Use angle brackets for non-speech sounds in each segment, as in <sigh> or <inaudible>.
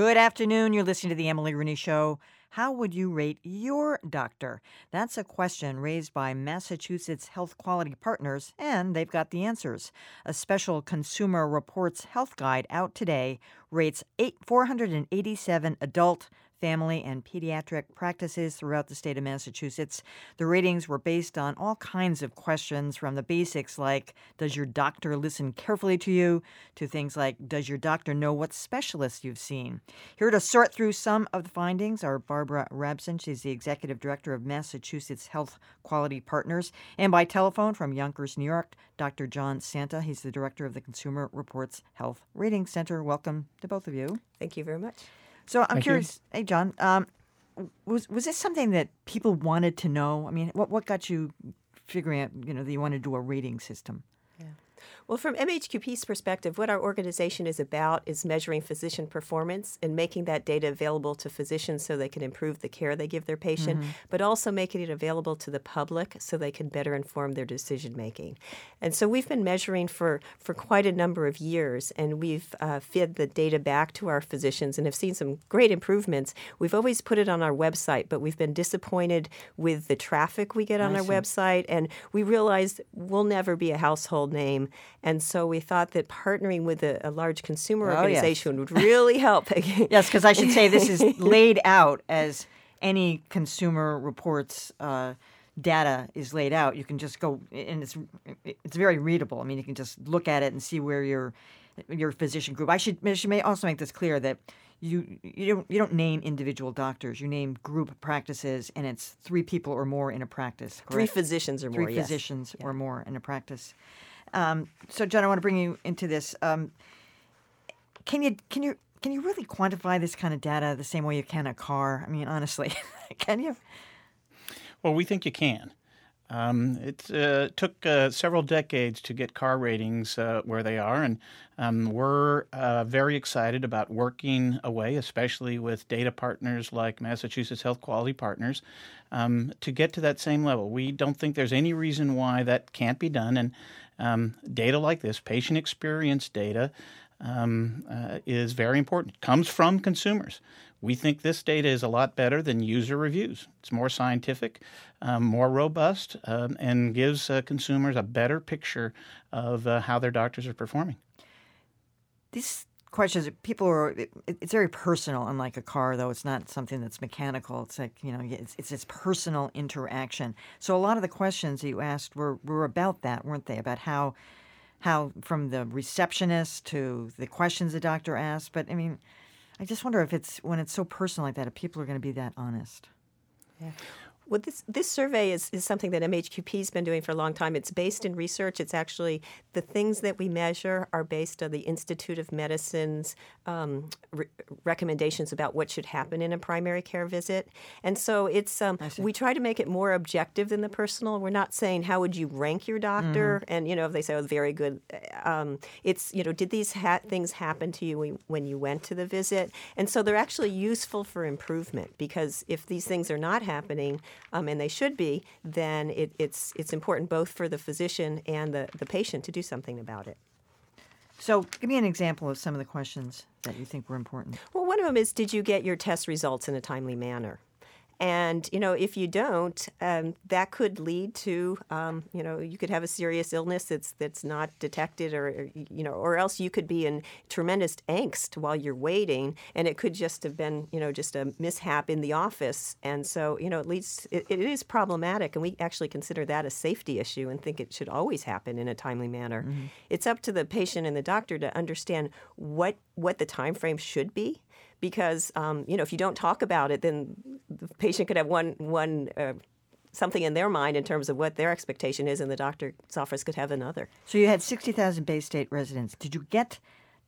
Good afternoon. You're listening to The Emily Rooney Show. How would you rate your doctor? That's a question raised by Massachusetts Health Quality Partners, and they've got the answers. A special Consumer Reports health guide out today rates eight, 487 adult, family, and pediatric practices throughout the state of Massachusetts. The ratings were based on all kinds of questions from the basics like Does your doctor listen carefully to you? to things like Does your doctor know what specialists you've seen? Here to sort through some of the findings are Barbara Rabson. She's the executive director of Massachusetts Health Quality Partners. And by telephone from Yonkers, New York, Dr. John Santa. He's the director of the Consumer Reports Health Rating Center. Welcome to both of you. Thank you very much. So I'm Thank you. curious, hey John, um, was was this something that people wanted to know? I mean, what what got you figuring out, you know, that you want to do a rating system? Well, from MHQP's perspective, what our organization is about is measuring physician performance and making that data available to physicians so they can improve the care they give their patient, but also making it available to the public so they can better inform their decision making. And so we've been measuring for, for quite a number of years, and we've uh, fed the data back to our physicians and have seen some great improvements. We've always put it on our website, but we've been disappointed with the traffic we get on our website, and we realized we'll never be a household name. And so we thought that partnering with a, a large consumer Oh, yes. organization would really help. <laughs> Yes, because I should say this is <laughs> laid out as any consumer reports uh, data is laid out. You can just go, and it's it's very readable. I mean, you can just look at it and see where your your physician group. I should I should may also make this clear that. You, you don't you don't name individual doctors. You name group practices, and it's three people or more in a practice. Three physicians or three more, yes. physicians or more in a practice. Um, so, John, I want to bring you into this. Um, can you can you can you really quantify this kind of data the same way you can a car? I mean, honestly, <laughs> can you? Well, we think you can. Um, it uh, took uh, several decades to get car ratings uh, where they are, and um, we're uh, very excited about working away, especially with data partners like Massachusetts Health Quality Partners, um, to get to that same level. We don't think there's any reason why that can't be done, and um, data like this, patient experience data, um, uh, is very important. It comes from consumers. We think this data is a lot better than user reviews. It's more scientific, um, more robust, um, and gives uh, consumers a better picture of uh, how their doctors are performing. These questions, people are. It, it's very personal, unlike a car, though. It's not something that's mechanical. It's like you know, it's it's this personal interaction. So a lot of the questions that you asked were were about that, weren't they? About how how from the receptionist to the questions the doctor asked. But I mean, I just wonder if it's when it's so personal like that, if people are going to be that honest. Well, this, this survey is, is something that MHQP has been doing for a long time. It's based in research. It's actually the things that we measure are based on the Institute of Medicine's um, re- recommendations about what should happen in a primary care visit. And so it's um, we try to make it more objective than the personal. We're not saying how would you rank your doctor, and you know if they say oh very good, um, it's you know did these ha- things happen to you when you went to the visit, and so they're actually useful for improvement because if these things are not happening, um, and they should be, then it, it's it's important both for the physician and the, the patient to do something about it. So give me an example of some of the questions that you think were important. Well, one of them is did you get your test results in a timely manner? And you know, if you don't, um, that could lead to um, you know you could have a serious illness that's that's not detected, or or, you know, or else you could be in tremendous angst while you're waiting, and it could just have been you know just a mishap in the office, and so you know it leads it, it is problematic, and we actually consider that a safety issue and think it should always happen in a timely manner. It's up to the patient and the doctor to understand what what the time frame should be because um, you know if you don't talk about it, then the patient could have one one uh, something in their mind in terms of what their expectation is, and the doctor's office could have another. So you had 60,000 Bay State residents. Did you get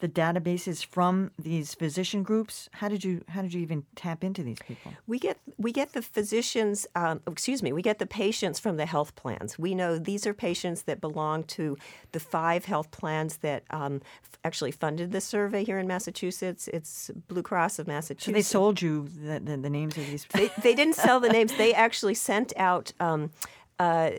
the databases from these physician groups? How did you how did you even tap into these people? We get we get the physicians, um, excuse me, we get the patients from the health plans. We know these are patients that belong to the five health plans that um, f- actually funded the survey here in Massachusetts. It's Blue Cross of Massachusetts. So they sold you the, the, the names of these. they, they didn't sell the names. They actually sent out. Um, uh,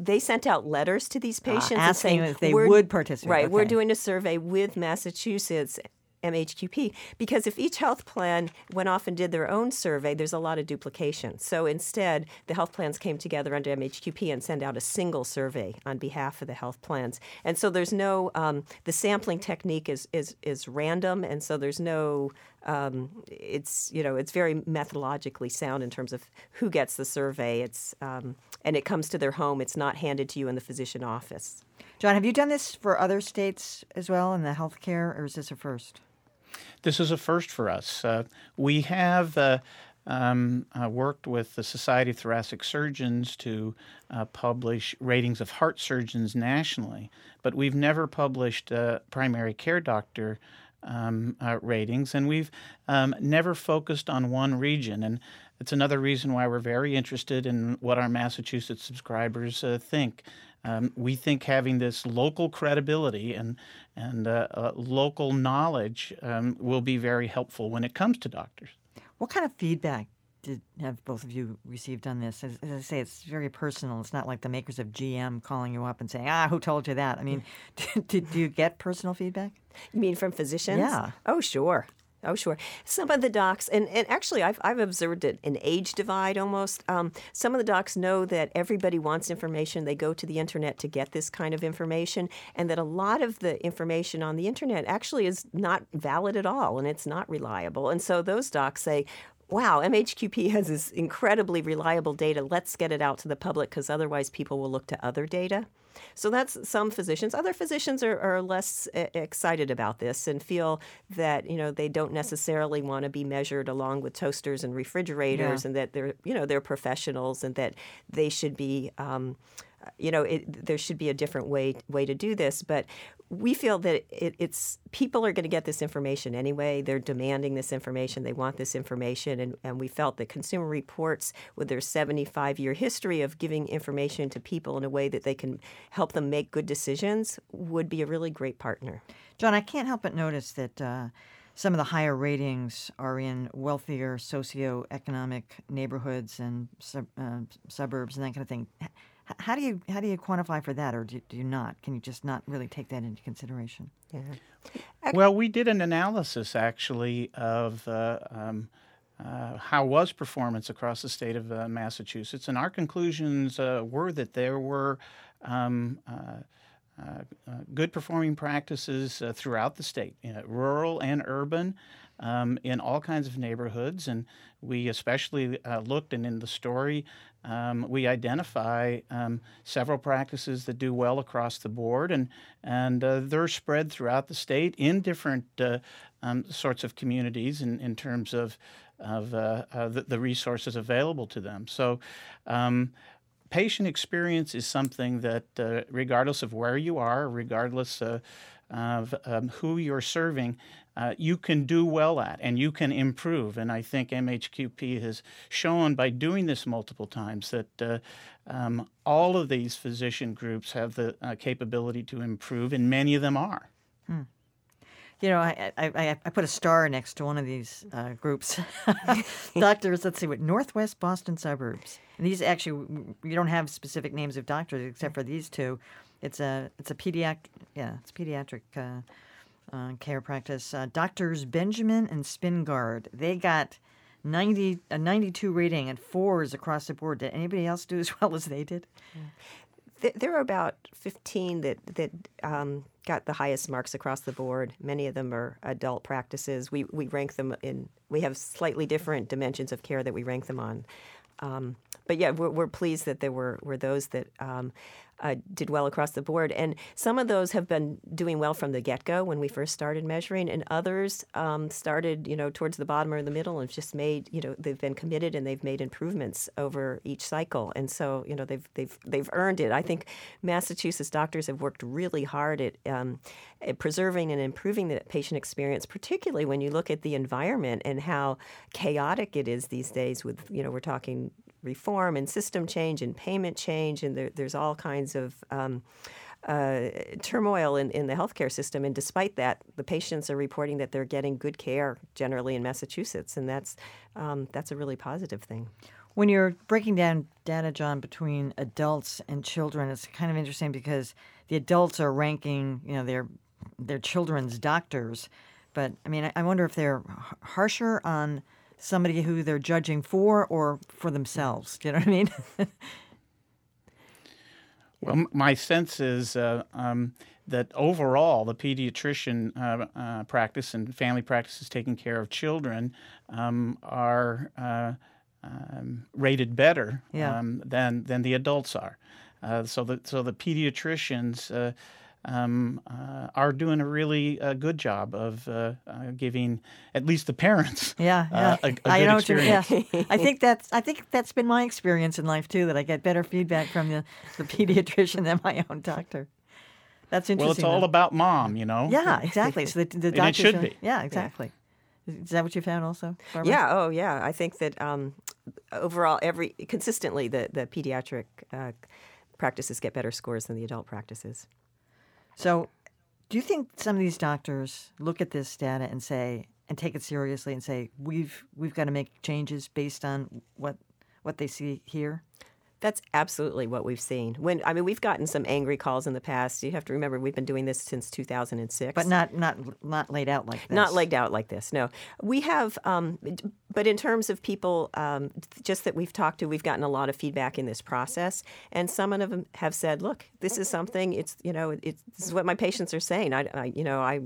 they sent out letters to these patients and Ah, asking saying if they would participate. Right, we're doing a survey with Massachusetts. MHQP because if each health plan went off and did their own survey, there's a lot of duplication. So instead, the health plans came together under MHQP and send out a single survey on behalf of the health plans. And so there's no um, the sampling technique is is is random, and so there's no um, it's you know it's very methodologically sound in terms of who gets the survey. It's um, and it comes to their home. It's not handed to you in the physician office. John, have you done this for other states as well in the healthcare, or is this a first? This is a first for us. Uh, we have uh, um, uh, worked with the Society of Thoracic Surgeons to uh, publish ratings of heart surgeons nationally, but we've never published uh, primary care doctor um, uh, ratings, and we've um, never focused on one region. And it's another reason why we're very interested in what our Massachusetts subscribers think. Um, we think having this local credibility and and uh, uh, local knowledge um, will be very helpful when it comes to doctors. What kind of feedback did have both of you received on this? As, as, I say, it's very personal. It's not like the makers of GM calling you up and saying, "Ah, who told you that?" I mean, <laughs> did, did you get personal feedback? You mean from physicians? Yeah. Oh, sure. Oh, sure. Some of the docs, and, and actually, I've, I've observed it, an age divide almost. Um, some of the docs know that everybody wants information. They go to the internet to get this kind of information, and that a lot of the information on the internet actually is not valid at all and it's not reliable. And so those docs say, wow, MHQP <laughs> has this incredibly reliable data. Let's get it out to the public because otherwise people will look to other data. So that's some physicians. Other physicians are, are less excited about this and feel that you know they don't necessarily want to be measured along with toasters and refrigerators, yeah. and that they're you know they're professionals and that they should be. Um, you know, it, there should be a different way way to do this. But we feel that it, it's people are going to get this information anyway. They're demanding this information. They want this information, and, and we felt that Consumer Reports, with their 75 year history of giving information to people in a way that they can help them make good decisions, would be a really great partner. John, I can't help but notice that. Uh, some of the higher ratings are in wealthier socioeconomic neighborhoods and sub, uh, suburbs and that kind of thing. How do you how do you quantify for that, or do, do you not? Can you just not really take that into consideration? Yeah. Well, we did an analysis actually of uh, um, uh, how was performance across the state of uh, Massachusetts, and our conclusions uh, were that there were. Um, uh, uh, good performing practices throughout the state, you know, rural and urban, um, in all kinds of neighborhoods. And we especially looked, and in the story, um, we identify um, several practices that do well across the board, and and uh, they're spread throughout the state in different uh, um, sorts of communities in, in terms of of uh, uh the, the, resources available to them. So. Patient experience is something that, uh, regardless of where you are, regardless uh, of um, who you're serving, uh, you can do well at and you can improve. And I think MHQP has shown by doing this multiple times that uh, um, all of these physician groups have the uh, capability to improve, and many of them are. Hmm. You know, I, I, I, put a star next to one of these uh, groups. <laughs> doctors, let's see what, Northwest Boston suburbs. And these actually, you don't have specific names of doctors except for these two. It's a it's a pediatric yeah it's pediatric uh, uh, care practice. Uh, doctors Benjamin and Spingard they got 90 a 92 rating and fours across the board. Did anybody else do as <laughs> well as they did? Yeah. There are about 15 that that um, got the highest marks across the board. Many of them are adult practices. We we rank them in. We have slightly different dimensions of care that we rank them on. Um, but yeah, we're, we're, pleased that there were were those that um, uh, did well across the board. And some of those have been doing well from the get go when we first started measuring, and others um, started, you know, towards the bottom or the middle and just made, you know, they've been committed and they've made improvements over each cycle. And so, you know, they've they've they've earned it. I think Massachusetts doctors have worked really hard at, um, at preserving and improving the patient experience, particularly when you look at the environment and how chaotic it is these days. With you know, we're talking reform and system change and payment change, and there, there's all kinds of um, uh, turmoil in, in the healthcare system. And despite that, the patients are reporting that they're getting good care generally in Massachusetts, and that's um, that's a really positive thing. When you're breaking down data, John, between adults and children, it's kind of interesting because the adults are ranking, you know, their their children's doctors But I mean, I, I wonder if they're harsher on somebody who they're judging for or for themselves. Do you know what I mean? <laughs> Well, my sense is uh, um, that overall, the pediatrician uh, uh, practice and family practices taking care of children um, are uh, um, rated better Yeah. um, than than the adults are. Uh, so the so the pediatricians. Um, uh, are doing a really uh, good job of uh, uh, giving at least the parents <laughs> Yeah, uh, yeah. a, a I good know what you experience. Yeah. I think that's I think that's been my experience in life too. That I get better feedback from the, the pediatrician <laughs> than my own doctor. That's interesting. Well, it's all though. about mom, you know. yeah, exactly. So the, the it should are- be. Yeah, exactly. Is that what you found also? Barbara? Yeah. Oh, yeah. I think that um, overall, every consistently, the the pediatric uh, practices get better scores than the adult practices. So, do you think some of these doctors look at this data and say and take it seriously and say we've we've got to make changes based on what what they see here? That's absolutely what we've seen. When I mean, we've gotten some angry calls in the past. You have to remember, we've been doing this since 2006. But not not not laid out like this. Not laid out like this. No, we have. Um, but in terms of people, um, just that we've talked to, we've gotten a lot of feedback in this process, and some of them have said, "Look, this is something. It's you know, it's this is what my patients are saying. I, I you know, I,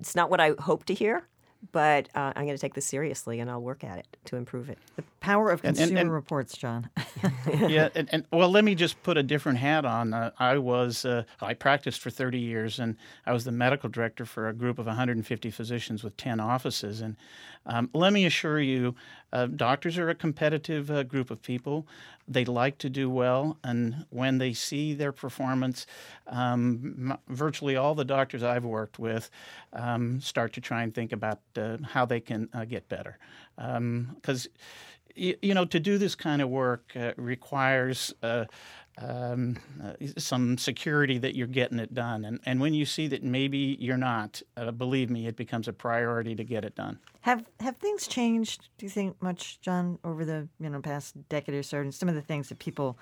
it's not what I hope to hear." But uh, I'm going to take this seriously, and I'll work at it to improve it. The power of And- and- consumer and- reports, John. <laughs> yeah, and, and well, let me just put a different hat on. Uh, I was uh, I practiced for 30 years, and I was the medical director for a group of 150 physicians with 10 offices. And um, let me assure you, uh, doctors are a competitive uh, group of people. They like to do well, and when they see their performance, um, m- virtually all the doctors I've worked with um, start to try and think about uh, how they can uh, get better, because you, you know, to do this kind of work uh, requires uh, um, uh, some security that you're getting it done. And, and when you see that maybe you're not, uh, believe me, it becomes a priority to get it done. have have things changed? Do you think much, John, over the you know past decade or so? And some of the things that people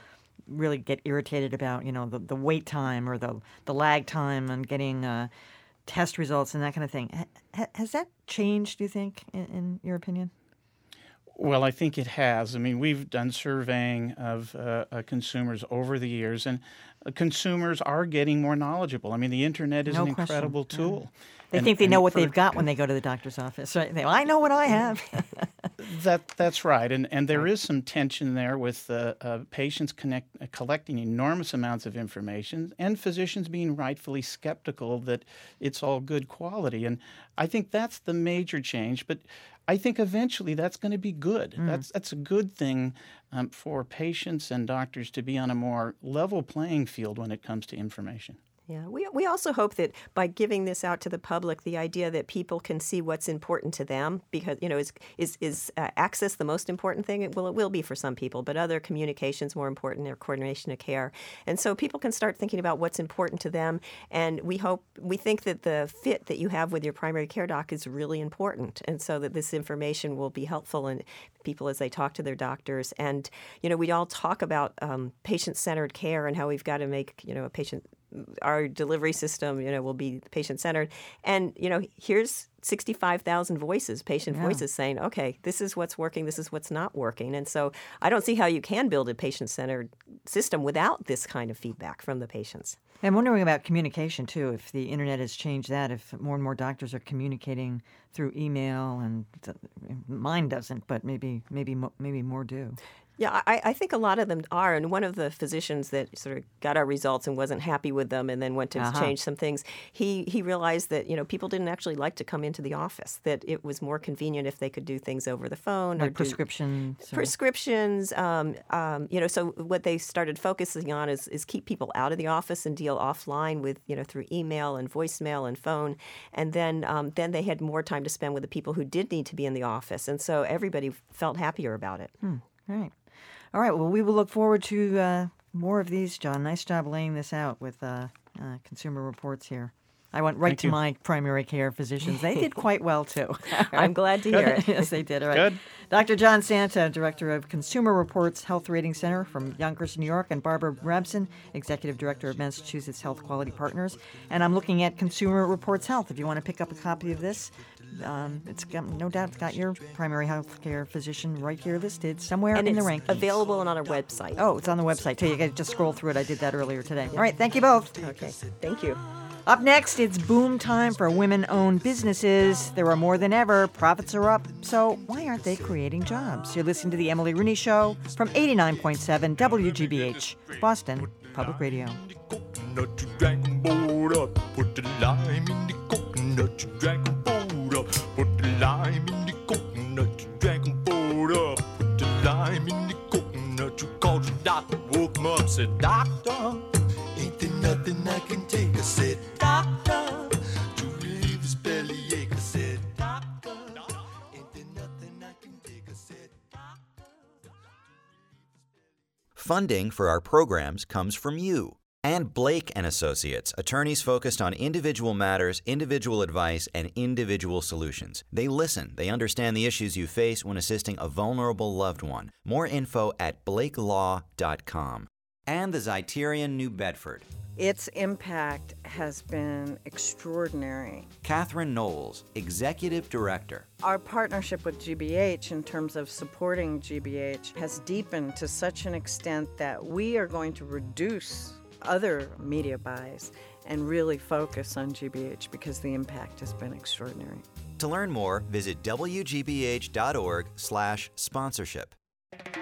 really get irritated about, you know, the, the wait time or the the lag time on getting uh, test results and that kind of thing. Ha- ha- has that changed? Do you think, in, in your opinion? Well, I think it has. I mean, we've done surveying of uh, uh, consumers over the years, and uh, consumers are getting more knowledgeable. I mean, the internet is No an question. incredible tool. They And- think they know what for- they've got when they go to the doctor's office, right? They, I know what I have. <laughs> That that's right, and and there is some tension there with uh, uh, patients connect, uh, collecting enormous amounts of information, and physicians being rightfully skeptical that it's all good quality. And I think that's the major change. But I think eventually that's going to be good. That's that's a good thing um, for patients and doctors to be on a more level playing field when it comes to information. Yeah, we, we also hope that by giving this out to the public, the idea that people can see what's important to them, because you know, is is is uh, access the most important thing? Well, it will be for some people, but other communications more important, or coordination of care, and so people can start thinking about what's important to them. And we hope we think that the fit that you have with your primary care doc is really important, and so that this information will be helpful in people as they talk to their doctors. And you know, we all talk about um, patient-centered care and how we've got to make you know a patient our delivery system, you know, will be patient centered. And you know, here's 65,000 voices, patient voices saying, "Okay, this is what's working, this is what's not working." And so, I don't see how you can build a patient-centered system without this kind of feedback from the patients. I'm wondering about communication too. If the internet has changed that, if more and more doctors are communicating through email, and uh, mine doesn't, but maybe maybe maybe more do. Yeah, I, I think a lot of them are. And one of the physicians that sort of got our results and wasn't happy with them and then went to Uh-huh. change some things, he, he realized that, you know, people didn't actually like to come into the office, that it was more convenient if they could do things over the phone or Like do prescription. so- prescriptions. Um, um, you know, so what they started focusing on is, is keep people out of the office and deal offline with, you know, through email and voicemail and phone. And then, um, then they had more time to spend with the people who did need to be in the office. And so everybody felt happier about it. All right. All right. Well, we will look forward to uh, more of these, John. Nice job laying this out with uh, uh, Consumer Reports here. I went right Thank to you. my primary care physicians. They did quite well too. <laughs> I'm glad to hear it. <laughs> yes, they did. All right. Good. Dr. John Santa, Director of Consumer Reports Health Rating Center from Yonkers, New York, and Barbara Rabson, Executive Director of Massachusetts Health Quality Partners. And I'm looking at Consumer Reports Health. If you want to pick up a copy of this, um, it's got, no doubt it's got your primary health care physician right here listed somewhere And in it's the rankings. available on our website. Oh, it's on the website too. You got to just scroll through it. I did that earlier today. All right, thank you both. Okay, thank you. Up next, it's boom time for women owned businesses. There are more than ever. Profits are up. So, why aren't they creating jobs? You're listening to The Emily Rooney Show from 89.7 WGBH, Boston Public Radio. coconut, you drag 'em both up. Put the lime in the coconut, you drag 'em both Put the lime in the coconut, up. Put the lime in the coconut, you called your doctor, woke him up, said, Doctor, ain't there nothing I can take? I said, Doctor, Funding for our programs comes from you. And Blake and Associates, attorneys focused on individual matters, individual advice, and individual solutions. They listen, they understand the issues you face when assisting a vulnerable loved one. More info at blakelaw.com. And the Zeiterion New Bedford. Its impact has been extraordinary. Catherine Knowles, Executive Director. Our partnership with GBH in terms of supporting GBH has deepened to such an extent that we are going to reduce other media buys and really focus on GBH because the impact has been extraordinary. To learn more, visit wgbh.org/sponsorship.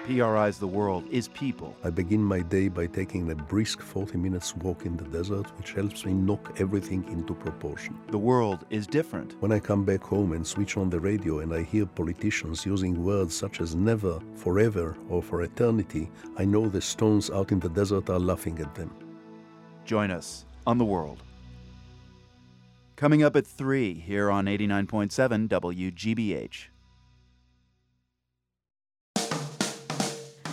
PRI's The World is people. I begin my day by taking a brisk 40 minutes walk in the desert, which helps me knock everything into proportion. The world is different. When I come back home and switch on the radio and I hear politicians using words such as never, forever, or for eternity, I know the stones out in the desert are laughing at them. Join us on The World. Coming up at 3 here on 89.7 WGBH.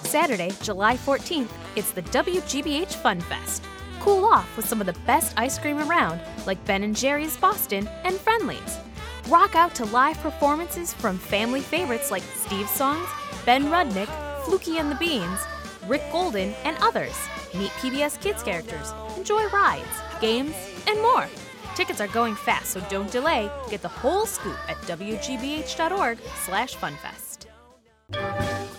Saturday, July 14th, it's the WGBH Fun Fest. Cool off with some of the best ice cream around, like Ben & Jerry's Boston and Friendly's. Rock out to live performances from family favorites like Steve Songs, Ben Rudnick, Fluky and the Beans, Rick Golden, and others. Meet PBS Kids characters, enjoy rides, games, and more. Tickets are going fast, so don't delay. Get the whole scoop at wgbh.org/funfest.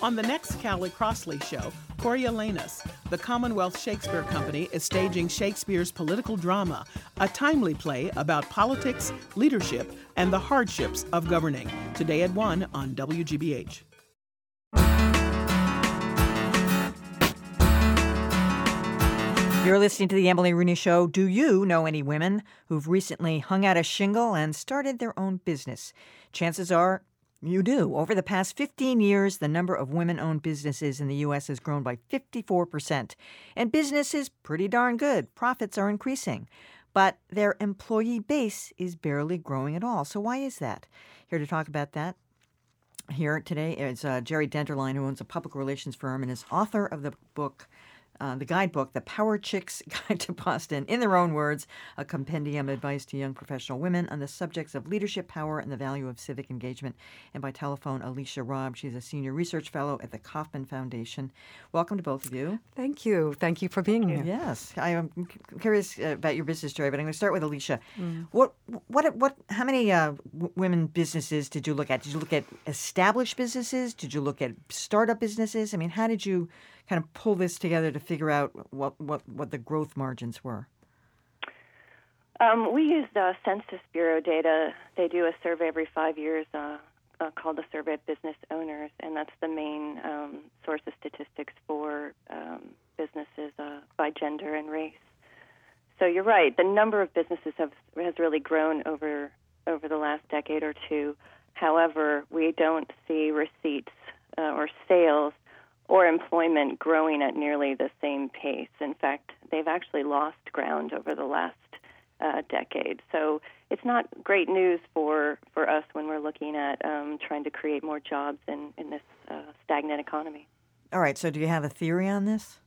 On the next Callie Crossley show, Coriolanus, the Commonwealth Shakespeare Company, is staging Shakespeare's political drama, a timely play about politics, leadership, and the hardships of governing. Today at 1 on WGBH. You're listening to The Emily Rooney Show. Do you know any women who've recently hung out a shingle and started their own business? Chances are you do. Over the past 15 years, the number of women owned businesses in the U.S. has grown by 54%. And business is pretty darn good. Profits are increasing. But their employee base is barely growing at all. So, why is that? Here to talk about that here today is uh, Geri Denterlein, who owns a public relations firm and is author of the book. Uh, the guidebook, The Power Chicks <laughs> Guide to Boston, in their own words, a compendium of advice to young professional women on the subjects of leadership, power, and the value of civic engagement. And by telephone, Alicia Robb. She's a senior research fellow at the Kauffman Foundation. Welcome to both of you. Thank you. Thank you for being here. Yes, I am curious uh, about your business story, but I'm going to start with Alicia. What, what, what? How many uh, w- women businesses did you look at? Did you look at established businesses? Did you look at startup businesses? I mean, how did you kind of pull this together to figure out what what, what the growth margins were? Um, we used Census Bureau data. They do a survey every five years uh, uh, called the Survey of Business Owners, and that's the main um, source of statistics for um, businesses uh, by gender and race. So you're right. The number of businesses have has really grown over over the last decade or two. However, we don't see receipts uh, or sales or employment growing at nearly the same pace. In fact, they've actually lost ground over the last uh, decade. So it's not great news for, for us when we're looking at um, trying to create more jobs in, in this uh, stagnant economy. All right. So, do you have a theory on this?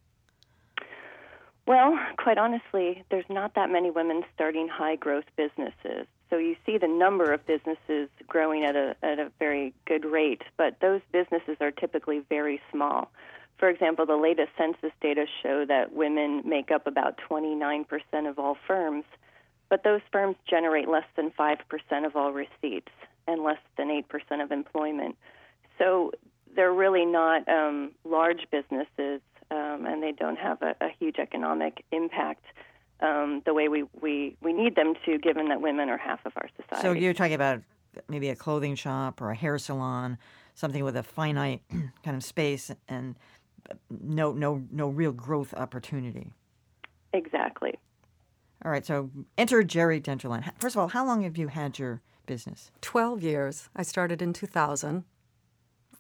Well, quite honestly, there's not that many women starting high growth businesses. So you see the number of businesses growing at a at a very good rate, but those businesses are typically very small. For example, the latest census data show that women make up about 29% of all firms, but those firms generate less than 5% of all receipts and less than 8% of employment. So they're really not um, large businesses, um, and they don't have a, a huge economic impact um, the way we, we, we need them to, given that women are half of our society. So you're talking about maybe a clothing shop or a hair salon, something with a finite <clears throat> kind of space and no no no real growth opportunity. Exactly. All right. So enter Geri Denterlein. First of all, how long have you had your business? Twelve years. I started in two thousand.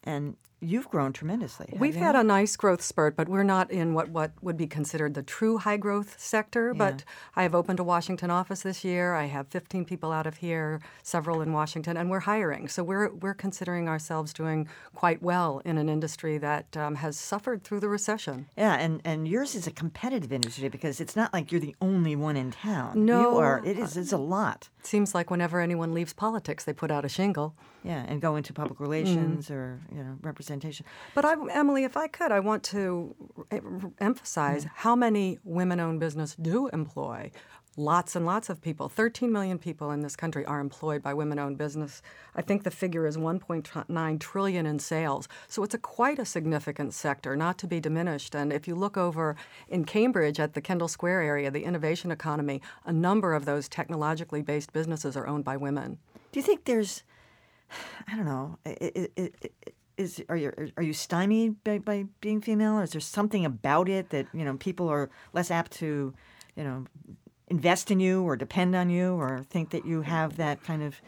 And you've grown tremendously. We've had a nice growth spurt, but we're not in what, what would be considered the true high growth sector. Yeah. But I have opened a Washington office this year. I have 15 people out of here, several in Washington, and we're hiring. So we're, we're considering ourselves doing quite well in an industry that um, has suffered through the recession. Yeah, and, and yours is a competitive industry because it's not like you're the only one in town. No. You are. It is. It's a lot. It seems like whenever anyone leaves politics, they put out a shingle. Yeah, and go into public relations mm. or you know representation. But I, Emily, if I could, I want to emphasize mm. how many women-owned business do employ lots and lots of people. 13 million people in this country are employed by women-owned business. I think the figure is 1.9 trillion in sales. So it's a quite a significant sector, not to be diminished. And if you look over in Cambridge at the Kendall Square area, the innovation economy, a number of those technologically based businesses are owned by women. Do you think there's I don't know. Is are you are you stymied by, by being female? Or is there something about it that you know people are less apt to, you know, invest in you or depend on you or think that you have that kind of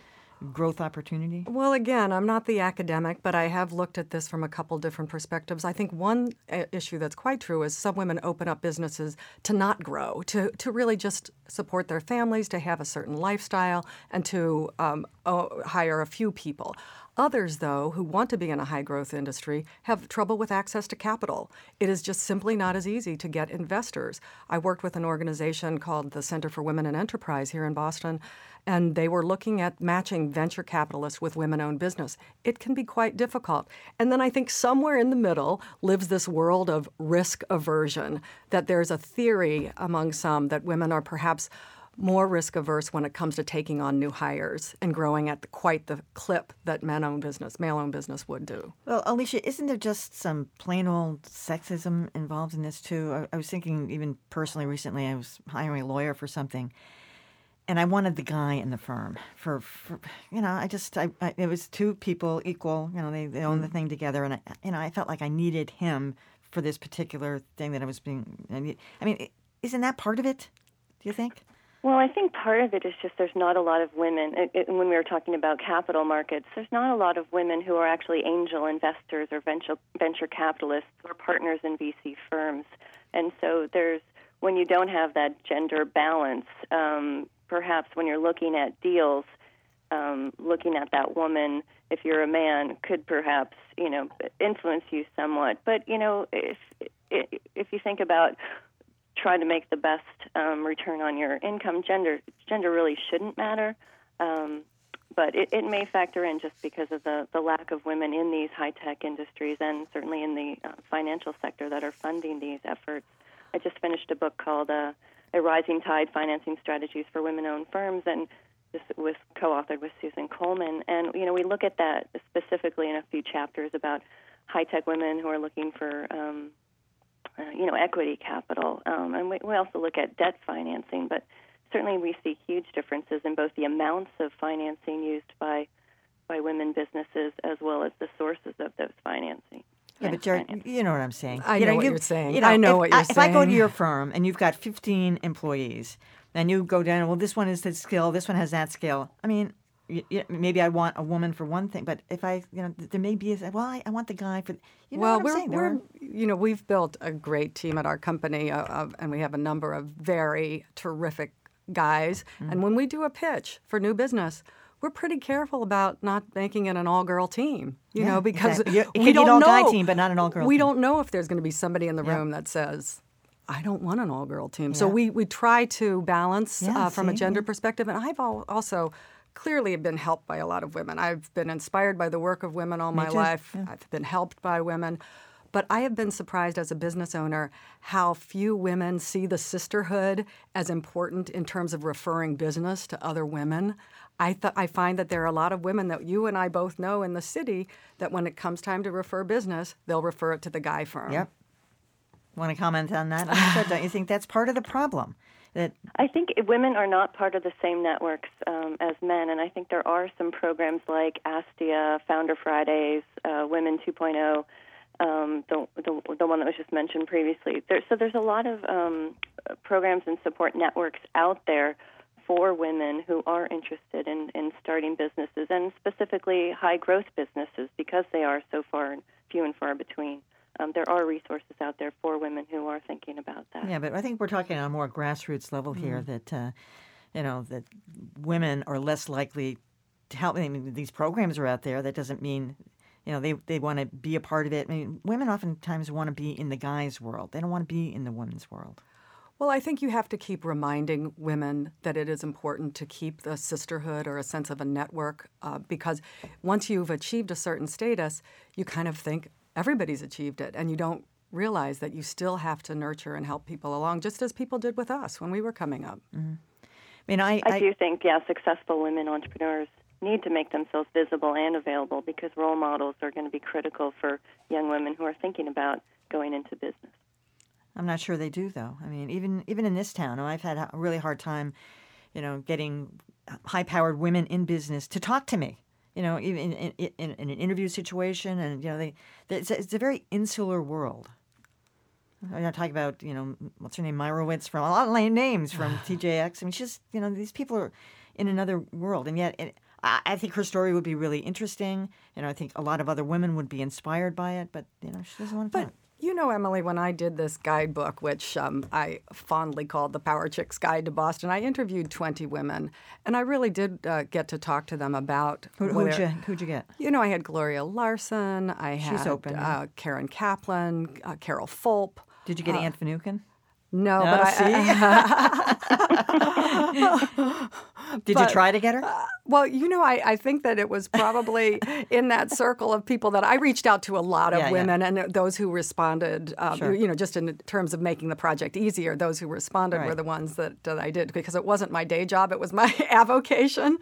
growth opportunity? Well, again, I'm not the academic, but I have looked at this from a couple different perspectives. I think one uh, issue that's quite true is some women open up businesses to not grow, to, to really just support their families, to have a certain lifestyle, and to um, hire a few people. Others, though, who want to be in a high growth industry have trouble with access to capital. It is just simply not as easy to get investors. I worked with an organization called the Center for Women in Enterprise here in Boston, and they were looking at matching venture capitalists with women owned business. It can be quite difficult. And then I think somewhere in the middle lives this world of risk aversion, that there's a theory among some that women are perhaps more risk averse when it comes to taking on new hires and growing at the, quite the clip that men owned business, male owned business would do. Well, Alicia, isn't there just some plain old sexism involved in this too? I, I was thinking, even personally, recently, I was hiring a lawyer for something and I wanted the guy in the firm for, for you know, I just, I, I, it was two people equal, you know, they, they own the mm. thing together. And I, you know, I felt like I needed him for this particular thing that I was being, I mean, isn't that part of it? Do you think? Well, I think part of it is just there's not a lot of women. It, it, when we were talking about capital markets, there's not a lot of women who are actually angel investors or venture venture capitalists or partners in VC firms. And so there's when you don't have that gender balance, um, perhaps when you're looking at deals, um, looking at that woman, if you're a man, could perhaps you know influence you somewhat. But you know, if if you think about trying to make the best um, return on your income, gender gender really shouldn't matter. Um, but it, it may factor in just because of the, the lack of women in these high tech industries and certainly in the uh, financial sector that are funding these efforts. I just finished a book called uh, a rising tide financing strategies for women-owned firms, and this was co-authored with Susan Coleman. And you know, we look at that specifically in a few chapters about high-tech women who are looking for, um, uh, you know, equity capital, um, and we, we also look at debt financing. But certainly, we see huge differences in both the amounts of financing used by by women businesses as well as the sources of those financing. Yeah, but Jared, you know what I'm saying. I you know, know what you, are saying. You know, I know if, what you're I, saying. If I go to your firm and you've got 15 employees, and you go down, well, this one is this skill, this one has that skill. I mean, you, you, maybe I want a woman for one thing, but if I, you know, there may be, a, well, I, I want the guy for, you know well, what I'm we're, saying? we're, you know, we've built a great team at our company, uh, of, and we have a number of very terrific guys. Mm-hmm. And when we do a pitch for new business, we're pretty careful about not making it an all-girl team, you Yeah, know, because exactly. <laughs> We don't know. team, but not an all-girl We team. don't know if there's going to be somebody in the Yeah. room that says, I don't want an all girl team. So we, we try to balance Yeah, uh, from a gender yeah. perspective. And I've al- also clearly have been helped by a lot of women. I've been inspired by the work of women all Me my too, life, yeah. I've been helped by women. But I have been surprised as a business owner how few women see the sisterhood as important in terms of referring business to other women. I, th- I find that there are a lot of women that you and I both know in the city that when it comes time to refer business, they'll refer it to the guy firm. Yep. Want to comment on that? Don't you think that's part of the problem? That I think women are not part of the same networks um, as men, and I think there are some programs like Astia, Founder Fridays, uh, Women 2.0, um, the, the the one that was just mentioned previously. There, so there's a lot of um, programs and support networks out there for women who are interested in, in starting businesses, and specifically high growth businesses, because they are so far few and far between. Um, there are resources out there for women who are thinking about that. Yeah, but I think we're talking on a more grassroots level here. That uh, you know that women are less likely to help. I mean, these programs are out there. That doesn't mean you know they they want to be a part of it. I mean, women oftentimes want to be in the guy's world. They don't want to be in the woman's world. Well, I think you have to keep reminding women that it is important to keep the sisterhood or a sense of a network uh, because once you've achieved a certain status, you kind of think everybody's achieved it and you don't realize that you still have to nurture and help people along, just as people did with us when we were coming up. Mm-hmm. I mean, I, I, do think, yeah, successful women entrepreneurs need to make themselves visible and available because role models are going to be critical for young women who are thinking about going into business. I'm not sure they do though. I mean, even even in this town, I've had a really hard time, you know, getting high-powered women in business to talk to me. You know, even in, in, in, in an interview situation, and you know, they, they it's, a, it's a very insular world. I'm not talking about you know what's her name, Meyrowitz from a lot of lame names from <sighs> TJX. I mean, she's you know these people are in another world, and yet it, I, I think her story would be really interesting. You know, I think a lot of other women would be inspired by it, but you know, she doesn't want to. But you know, Emily, when I did this guidebook, which um, I fondly called the Power Chicks Guide to Boston, I interviewed 20 women, and I really did uh, get to talk to them about Who, who'd you who'd you get? You know, I had Gloria Larson, I She's had open, yeah. uh, Karen Kaplan, uh, Carol Fulp. Did you get uh, Anne Finucane? No, No, but I. <laughs> <laughs> <laughs> Did you try to get her? Well, you know, I, I think that it was probably in that circle of people that I reached out to a lot of Yeah, yeah. women and those who responded, um, Sure. you know, just in terms of making the project easier, those who responded were the ones that, that I did because it wasn't my day job, it was my <laughs> avocation.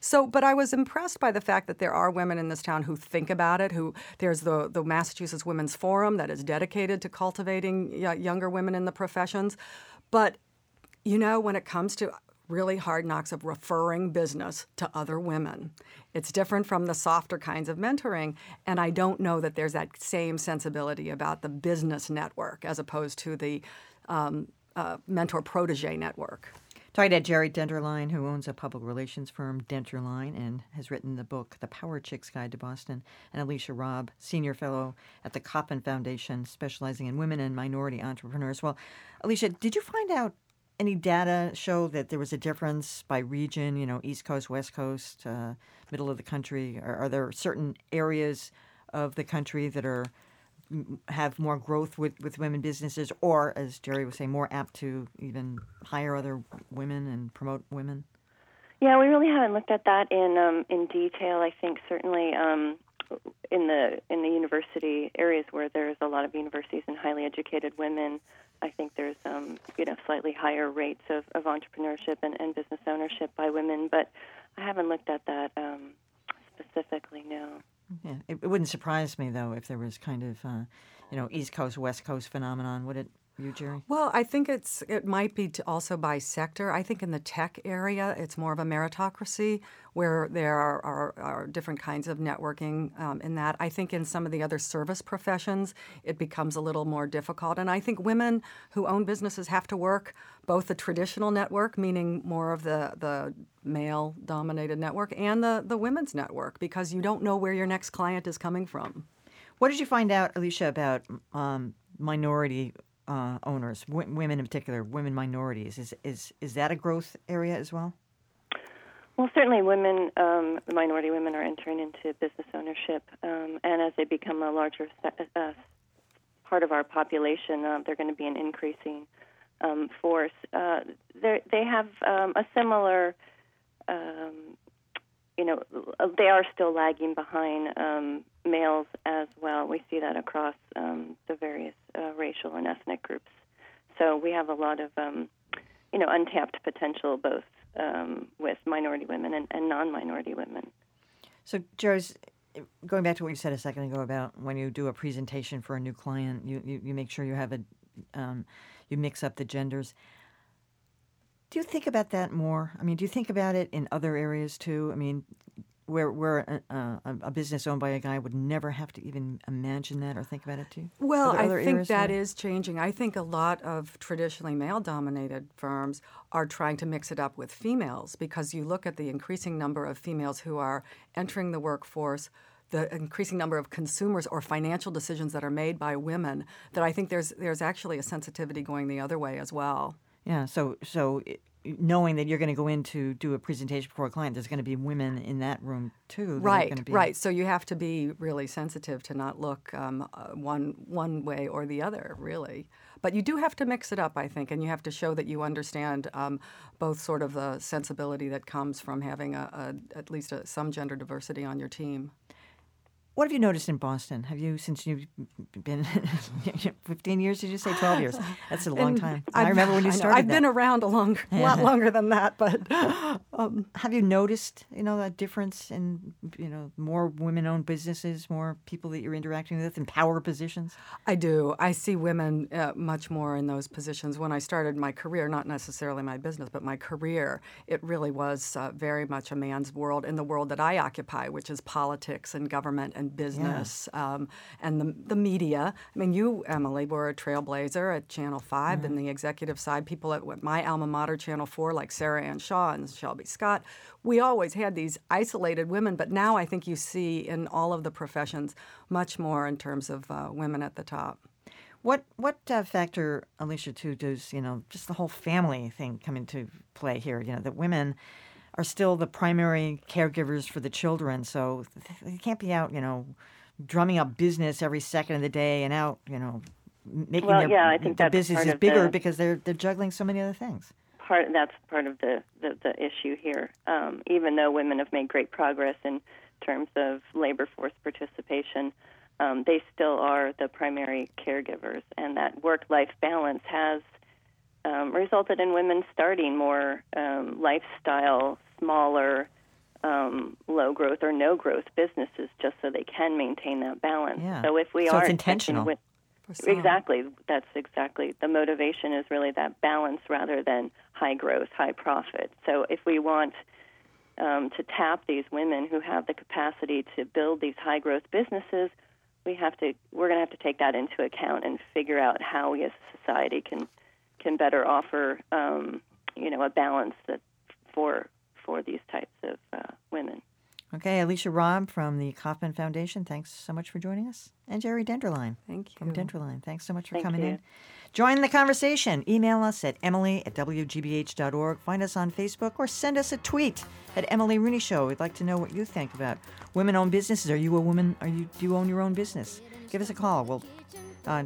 So, but I was impressed by the fact that there are women in this town who think about it, who there's the, the Massachusetts Women's Forum that is dedicated to cultivating younger women in the professions. But you know, when it comes to really hard knocks of referring business to other women, it's different from the softer kinds of mentoring. And I don't know that there's that same sensibility about the business network as opposed to the um, uh, mentor protege network. Talking to Geri Denterlein, who owns a public relations firm, Denterlein, and has written the book, The Power Chicks Guide to Boston, and Alicia Robb, senior fellow at the Kauffman Foundation, specializing in women and minority entrepreneurs. Well, Alicia, did you find out any data show that there was a difference by region, you know, East Coast, West Coast, uh, middle of the country? Are, are there certain areas of the country that are have more growth with, with women businesses, or as Jerry was saying, more apt to even hire other women and promote women? Yeah, we really haven't looked at that in um, in detail. I think certainly um, in the in the university areas where there's a lot of universities and highly educated women, I think there's um, you know slightly higher rates of, of entrepreneurship and, and business ownership by women. But I haven't looked at that um, specifically. No. Yeah, it, it wouldn't surprise me though if there was kind of, uh, you know, East Coast West Coast phenomenon. Would it, you, Jerry? Well, I think it's it might be to also by sector. I think in the tech area, it's more of a meritocracy where there are, are, are different kinds of networking um, in that. I think in some of the other service professions, it becomes a little more difficult. And I think women who own businesses have to work both the traditional network, meaning more of the, the male dominated network, and the, the women's network because you don't know where your next client is coming from. What did you find out, Alicia, about um, minority uh, owners, w- women in particular, women minorities? Is, is, is that a growth area as well? Well, certainly women, um, minority women are entering into business ownership, um, and as they become a larger uh, part of our population. Uh, they're going to be an increasing um, force. Uh, they have um, a similar, um, you know, they are still lagging behind um, males as well. We see that across the various uh, racial and ethnic groups. So we have a lot of, um, you know, untapped potential both um, with minority women and, and non-minority women. So, Joyce, going back to what you said a second ago about when you do a presentation for a new client, you, you, you make sure you have a, um, you mix up the genders. Do you think about that more? I mean, do you think about it in other areas too? I mean, where where a, business owned by a guy would never have to even imagine that or think about it too. Well, I think that where? is changing. I think a lot of traditionally male dominated firms are trying to mix it up with females because you look at the increasing number of females who are entering the workforce the increasing number of consumers or financial decisions that are made by women that I think there's there's actually a sensitivity going the other way as well. Yeah, so so knowing that you're going to go in to do a presentation before a client, there's going to be women in that room too. right, be... right. So you have to be really sensitive to not look um, uh, one one way or the other, really. But you do have to mix it up, I think, and you have to show that you understand um, both sort of the sensibility that comes from having a, a at least a, some gender diversity on your team. What have you noticed in Boston? Have you, since you've been <laughs> 15 years, did you say 12 years? That's a long and time. I remember when you <laughs> started. I've that. been around a long, <laughs> lot longer than that, but. Um, have you noticed, you know, that difference in, you know, more women-owned businesses, more people that you're interacting with in power positions? I do. I see women uh, much more in those positions. When I started my career, not necessarily my business, but my career, it really was uh, very much a man's world in the world that I occupy, which is politics and government and business yeah. um, and the, the media. I mean, you, Emily, were a trailblazer at Channel 5 mm-hmm. and the executive side. People at my alma mater, Channel 4, like Sarah Ann Shaw and Shelby Scott, we always had these isolated women, but now I think you see in all of the professions much more in terms of uh, women at the top. What what uh, factor, Alicia, too, does you know just the whole family thing come into play here? You know that women are still the primary caregivers for the children. So they can't be out, you know, drumming up business every second of the day and out, you know, making well, their, yeah, I think their businesses bigger the, because they're they're juggling so many other things. Part that's part of the the, the issue here. Um, even though women have made great progress in terms of labor force participation, um, they still are the primary caregivers, and that work life balance has um, resulted in women starting more um, lifestyle, smaller, um, low growth or no growth businesses just so they can maintain that balance. Yeah. So if we so are intentional. With, exactly, that's exactly the motivation is really that balance rather than high growth, high profit. So if we want um, to tap these women who have the capacity to build these high growth businesses, we have to we're going to have to take that into account and figure out how we as a society can can better offer um, you know a balance that for for these types of uh, women. Okay, Alicia Robb from the Kauffman Foundation, thanks so much for joining us. And Geri Denterlein. Thank you. From Denterlein, thanks so much for Thank coming you. in. Join the conversation. Email us at emily at wgbh.org. Find us on Facebook or send us a tweet at Emily Rooney Show. We'd like to know what you think about women owned businesses. Are you a woman? Are you do you own your own business? Give us a call. We'll uh,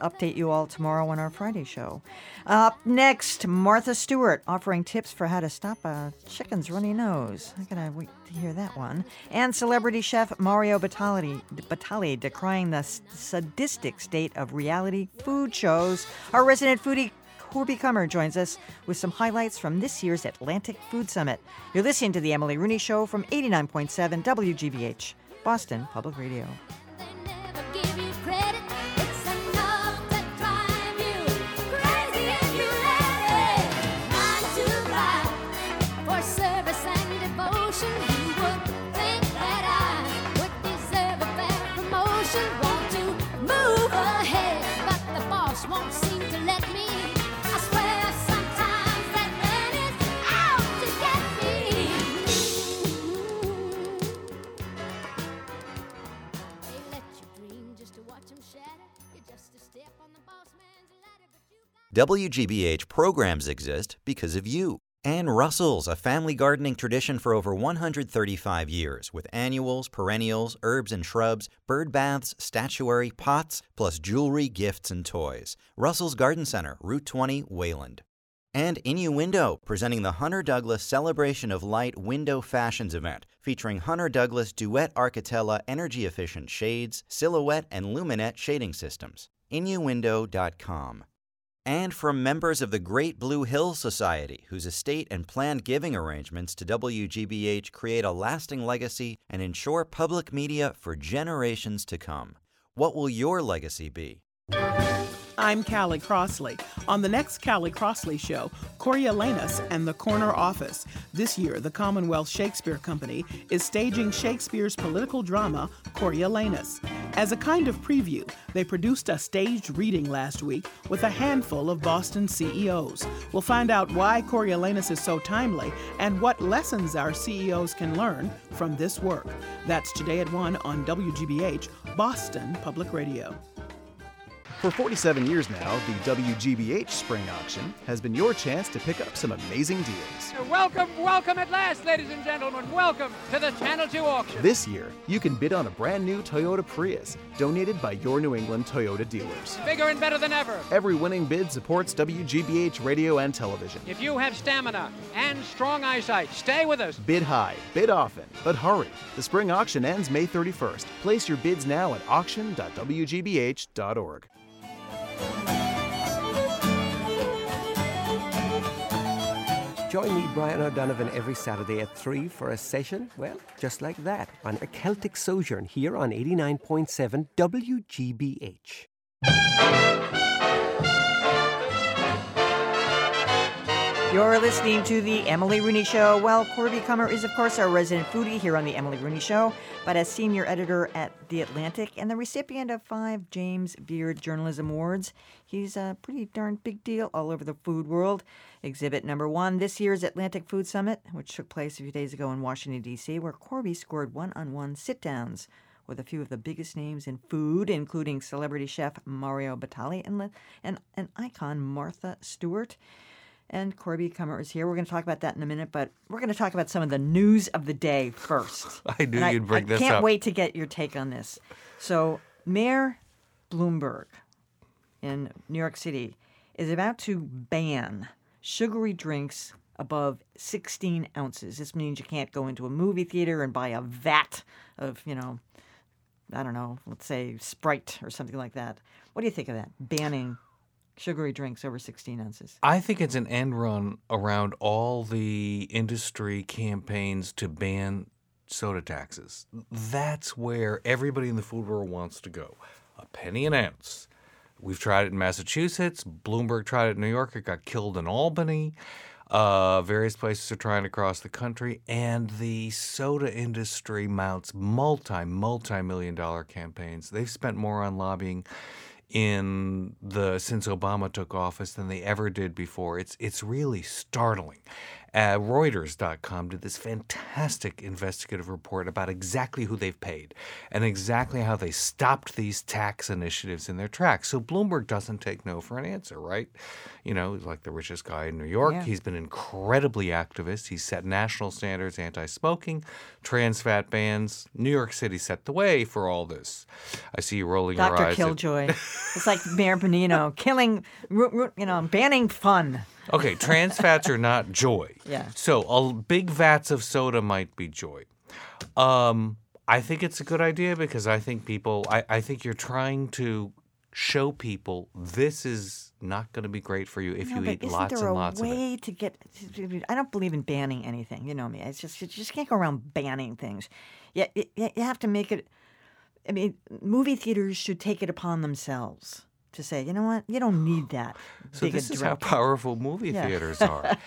update you all tomorrow on our Friday show. Up next, Martha Stewart offering tips for how to stop a chicken's runny nose. I gotta wait to hear that one. And celebrity chef Mario Batali, Batali decrying the sadistic state of reality food shows. Our resident foodie Corby Kummer joins us with some highlights from this year's Atlantic Food Summit. You're listening to The Emily Rooney Show from 89.7 WGBH, Boston Public Radio. WGBH programs exist because of you. And Russell's, a family gardening tradition for over 135 years, with annuals, perennials, herbs and shrubs, bird baths, statuary, pots, plus jewelry, gifts, and toys. Russell's Garden Center, Route 20, Wayland. And Innuendo, presenting the Hunter Douglas Celebration of Light Window Fashions event, featuring Hunter Douglas Duette Architella energy efficient shades, silhouette, and luminette shading systems. Innuendo.com. And from members of the Great Blue Hill Society, whose estate and planned giving arrangements to WGBH create a lasting legacy and ensure public media for generations to come. What will your legacy be? I'm Callie Crossley. On the next Callie Crossley show, Coriolanus and the Corner Office. This year, the Commonwealth Shakespeare Company is staging Shakespeare's political drama, Coriolanus. As a kind of preview, they produced a staged reading last week with a handful of Boston CEOs. We'll find out why Coriolanus is so timely and what lessons our CEOs can learn from this work. That's today at 1 on WGBH, Boston Public Radio. For 47 years now, the WGBH Spring Auction has been your chance to pick up some amazing deals. Welcome, welcome at last, ladies and gentlemen. Welcome to the Channel 2 auction. This year, you can bid on a brand new Toyota Prius, donated by your New England Toyota dealers. Bigger and better than ever. Every winning bid supports WGBH radio and television. If you have stamina and strong eyesight, stay with us. Bid high, bid often, but hurry. The spring auction ends May 31st. Place your bids now at auction.wgbh.org. Join me, Brian O'Donovan, every Saturday at 3 for a session, well, just like that, on a Celtic Sojourn here on 89.7 WGBH. You're listening to the Emily Rooney Show. Well, Corby Kummer is, of course, our resident foodie here on the Emily Rooney Show, but as senior editor at The Atlantic and the recipient of five James Beard Journalism Awards, he's a pretty darn big deal all over the food world. Exhibit number one this year's Atlantic Food Summit, which took place a few days ago in Washington, D.C., where Corby scored one on one sit downs with a few of the biggest names in food, including celebrity chef Mario Batali and, and, and icon Martha Stewart. And Corby Kummer is here. We're going to talk about that in a minute, but we're going to talk about some of the news of the day first. <laughs> I knew And you'd bring this. I can't wait to get your take on this. So, Mayor Bloomberg in New York City is about to ban sugary drinks above 16 ounces. This means you can't go into a movie theater and buy a vat of, you know, I don't know, let's say Sprite or something like that. What do you think of that? Banning sugary drinks over 16 ounces. I think it's an end run around all the industry campaigns to ban soda taxes. That's where everybody in the food world wants to go. A penny an ounce. We've tried it in Massachusetts. Bloomberg tried it in New York. It got killed in Albany. Uh, various places are trying across the country, and the soda industry mounts multi, multi million dollar campaigns. They've spent more on lobbying in the since Obama took office than they ever did before. It's it's really startling. Uh, Reuters.com did this fantastic investigative report about exactly who they've paid and exactly how they stopped these tax initiatives in their tracks. So Bloomberg doesn't take no for an answer, right? You know, he's like the richest guy in New York. Yeah. He's been incredibly activist. He's set national standards, anti-smoking, trans fat bans. New York City set the way for all this. I see you rolling your Dr. eyes. at- Killjoy. it's like Mayor Menino killing, you know, banning fun. Okay, trans fats are not joy. Yeah. So a big vats of soda might be joy. Um, I think it's a good idea because I think people. I, I think you're trying to show people this is not going to be great for you if No, you eat isn't lots there and a lots of it. way to get? I don't believe in banning anything. You know me. It's just you just can't go around banning things. Yeah, you you have to make it. I mean, movie theaters should take it upon themselves to say, you know what, you don't need that. <sighs> So this is how powerful movie Yeah. theaters <laughs> are.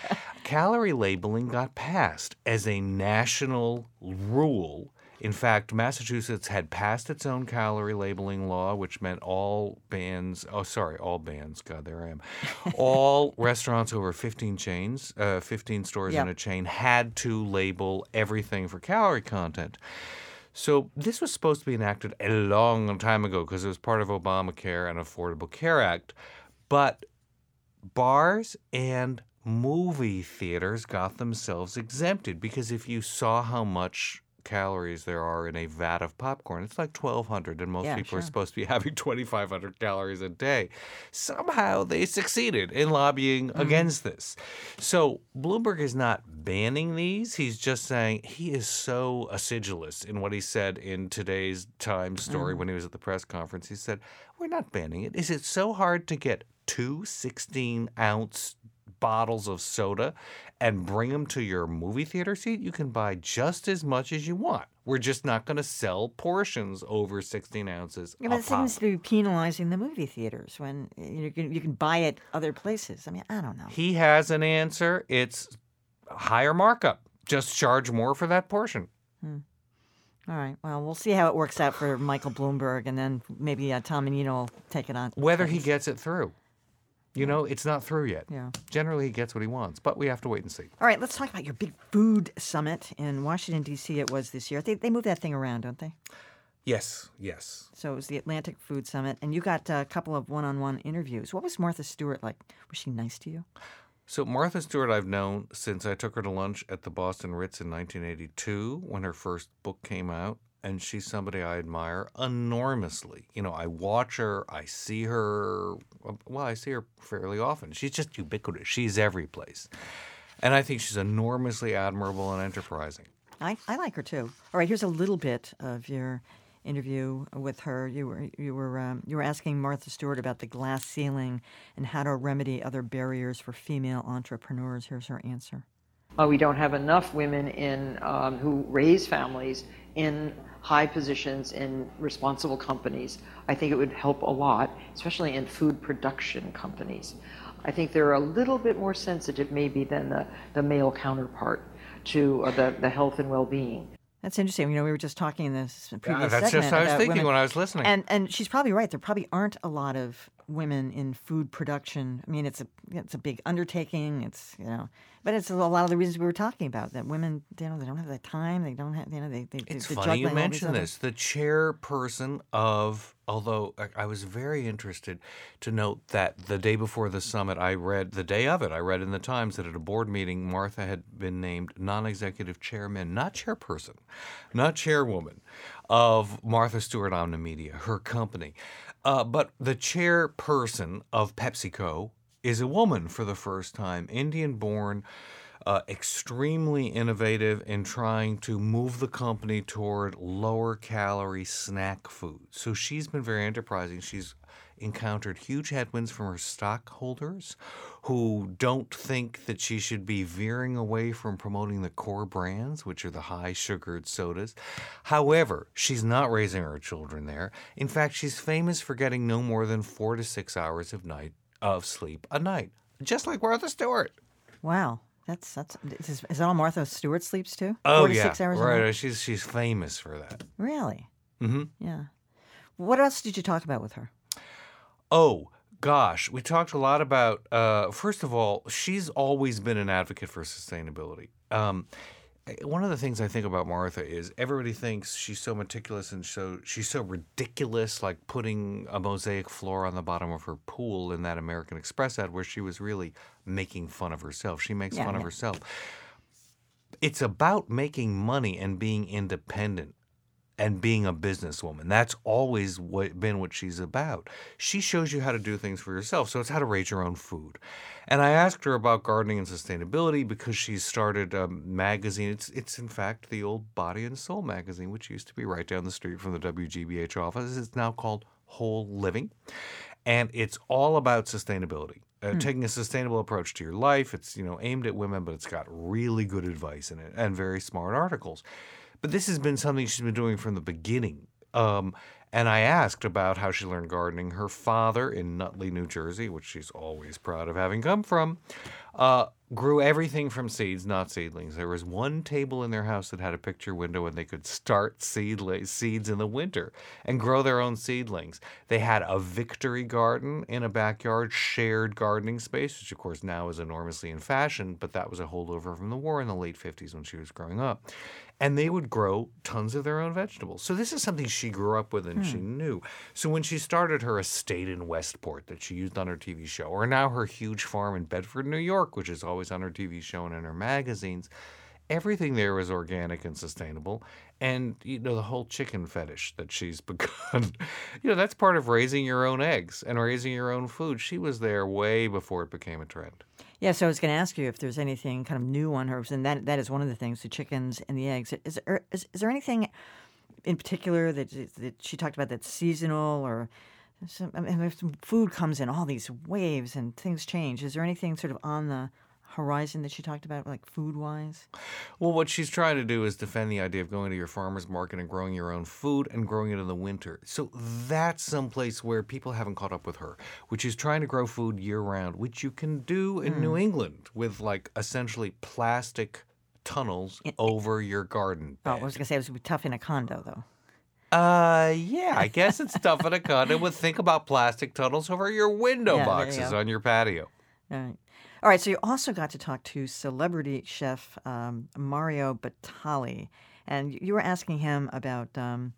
Calorie labeling got passed as a national rule. In fact, Massachusetts had passed its own calorie labeling law, which meant all bands, oh, sorry, all bands, God, there I am. <laughs> All restaurants over 15 chains, uh, 15 stores in a chain had to label everything for calorie content. So this was supposed to be enacted a long time ago because it was part of Obamacare and Affordable Care Act. But bars and movie theaters got themselves exempted because if you saw how much calories there are in a vat of popcorn, it's like 1,200, and most Yeah, people sure. are supposed to be <laughs> having 2,500 calories a day. Somehow they succeeded in lobbying against this. So Bloomberg is not banning these. He's just saying he is so acidulous in what he said in today's Times story Mhm. when he was at the press conference. He said, We're not banning it. Is it so hard to get two 16 ounce bottles of soda and bring them to your movie theater seat? You can buy just as much as you want. We're just not going to sell portions over 16 ounces. Yeah, but it seems to be penalizing the movie theaters when you can you can buy it other places. I mean, I don't know. He has an answer. It's higher markup. Just charge more for that portion. Hmm. All right. Well, we'll see how it works out for Michael Bloomberg, and then maybe uh, Tom Menino will take it on. Whether he gets it through. You know, it's not through yet. Yeah. Generally, he gets what he wants, but we have to wait and see. All right, let's talk about your big food summit in Washington D.C. It was this year. They they move that thing around, don't they? Yes, yes. So it was the Atlantic Food Summit, and you got a couple of one-on-one interviews. What was Martha Stewart like? Was she nice to you? So Martha Stewart, I've known since I took her to lunch at the Boston Ritz in 1982 when her first book came out, and she's somebody I admire enormously. You know, I watch her, I see her. Well, I see her fairly often. She's just ubiquitous. She's every place, and I think she's enormously admirable and enterprising. I, I like her too. All right, here's a little bit of your interview with her. You were you were um, you were asking Martha Stewart about the glass ceiling and how to remedy other barriers for female entrepreneurs. Here's her answer. Uh, we don't have enough women in um, who raise families in high positions in responsible companies. I think it would help a lot, especially in food production companies. I think they're a little bit more sensitive, maybe, than the, the male counterpart to uh, the, the health and well-being. That's interesting. You know, we were just talking in this previous that's just segment what I was thinking women. when I was listening. And and she's probably right. There probably aren't a lot of women in food production. I mean, it's a it's a big undertaking. It's you know, but it's a lot of the reasons we were talking about that women you know they don't have the time. They don't have you know they they It's they're funny you juggling all these mention this. The chairperson of, although I- I was very interested to note that the day before the summit, I read, the day of it, I read in the Times that at a board meeting, Martha had been named non executive chairman, not chairperson, not chairwoman of Martha Stewart Omnimedia, her company. Uh, but the chairperson of PepsiCo is a woman for the first time, Indian born uh, extremely innovative in trying to move the company toward lower calorie snack food. So she's been very enterprising. She's encountered huge headwinds from her stockholders who don't think that she should be veering away from promoting the core brands, which are the high sugared sodas. However, she's not raising her children there. In fact, she's famous for getting no more than four to six hours of night of sleep a night, just like Martha Stewart. Wow, that's that's is, is that all Martha Stewart sleeps too? Oh Four to yeah, six hours. a right. night? She's she's famous for that. Really? Mm-hmm. Yeah. What else did you talk about with her? Oh gosh, we talked a lot about. Uh, first of all, she's always been an advocate for sustainability. Um, eh, one of the things I think about Martha is everybody thinks she's so meticulous and so she's so ridiculous, like putting a mosaic floor on the bottom of her pool in that American Express ad, where she was really making fun of herself. She makes Yeah, fun of herself. It's about making money and being independent and being a businesswoman. That's always what, been what she's about. She shows you how to do things for yourself. So it's how to raise your own food. And I asked her about gardening and sustainability because she started a magazine. It's, it's in fact the old Body and Soul magazine, which used to be right down the street from the WGBH office. It's now called Whole Living. And it's all about sustainability. Uh, Hmm. taking a sustainable approach to your life. It's you know aimed at women, but it's got really good advice in it and very smart articles. But this has been something she's been doing from the beginning. Um, and I asked about how she learned gardening. Her father in Nutley, New Jersey, which she's always proud of having come from, uh, grew everything from seeds, not seedlings. There was one table in their house that had a picture window and they could start seedli- seeds in the winter and grow their own seedlings. They had a victory garden in a backyard, shared gardening space, which of course now is enormously in fashion, but that was a holdover from the war in the late 50s when she was growing up. And they would grow tons of their own vegetables. So this is something she grew up with and she hmm. knew. So when she started her estate in Westport that she used on her TV show, or now her huge farm in Bedford, New York, which is always on her TV show and in her magazines. Everything there was organic and sustainable. And, you know, the whole chicken fetish that she's <laughs> begun, you know, that's part of raising your own eggs and raising your own food. She was there way before it became a trend. Yeah, so I was going to ask you if there's anything kind of new on herbs, and that that is one of the things: the chickens and the eggs. Is there is, is there anything in particular that that she talked about that's seasonal or? Some, I mean, food comes in all these waves and things change. Is there anything sort of on the horizon that she talked about, like food wise? Well, what she's trying to do is defend the idea of going to your farmer's market and growing your own food and growing it in the winter. So that's someplace where people haven't caught up with her, which is trying to grow food year round, which you can do in Hmm. New England with like essentially plastic tunnels over your garden. Oh, I was going to say it would be tough in a condo, though. Uh, yeah, I guess it's tough in a condo, but think about plastic tunnels over your window <laughs> Yeah, there you boxes on your patio. All right. All right. So you also got to talk to celebrity chef um, Mario Batali, and you were asking him about um,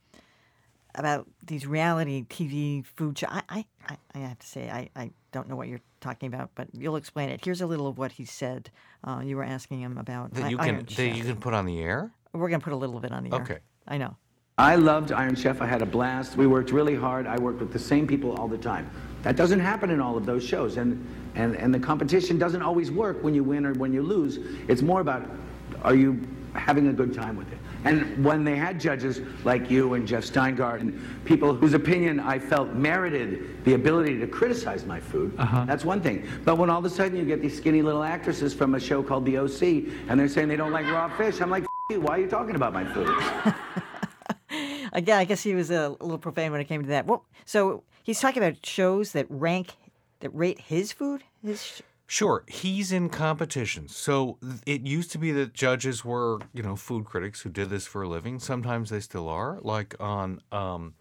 about these reality TV food shows. I, I, I, have to say I, I don't know what you're talking about, but you'll explain it. Here's a little of what he said. Uh, you were asking him about That I- you can that you can put on the air. We're gonna put a little bit on the air. Okay. I know. I loved Iron Chef. I had a blast. We worked really hard. I worked with the same people all the time. That doesn't happen in all of those shows. And, and, and the competition doesn't always work when you win or when you lose. It's more about are you having a good time with it? And when they had judges like you and Jeff Steingarten and people whose opinion I felt merited the ability to criticize my food, uh-huh. that's one thing. But when all of a sudden you get these skinny little actresses from a show called The OC and they're saying they don't like raw fish, I'm like, F- you, why are you talking about my food? <laughs> Again, I guess he was a little profane when it came to that. Well, so he's talking about shows that rank, that rate his food. His sh- Sure, he's in competition. So it used to be that judges were, you know, food critics who did this for a living. Sometimes they still are, like on um,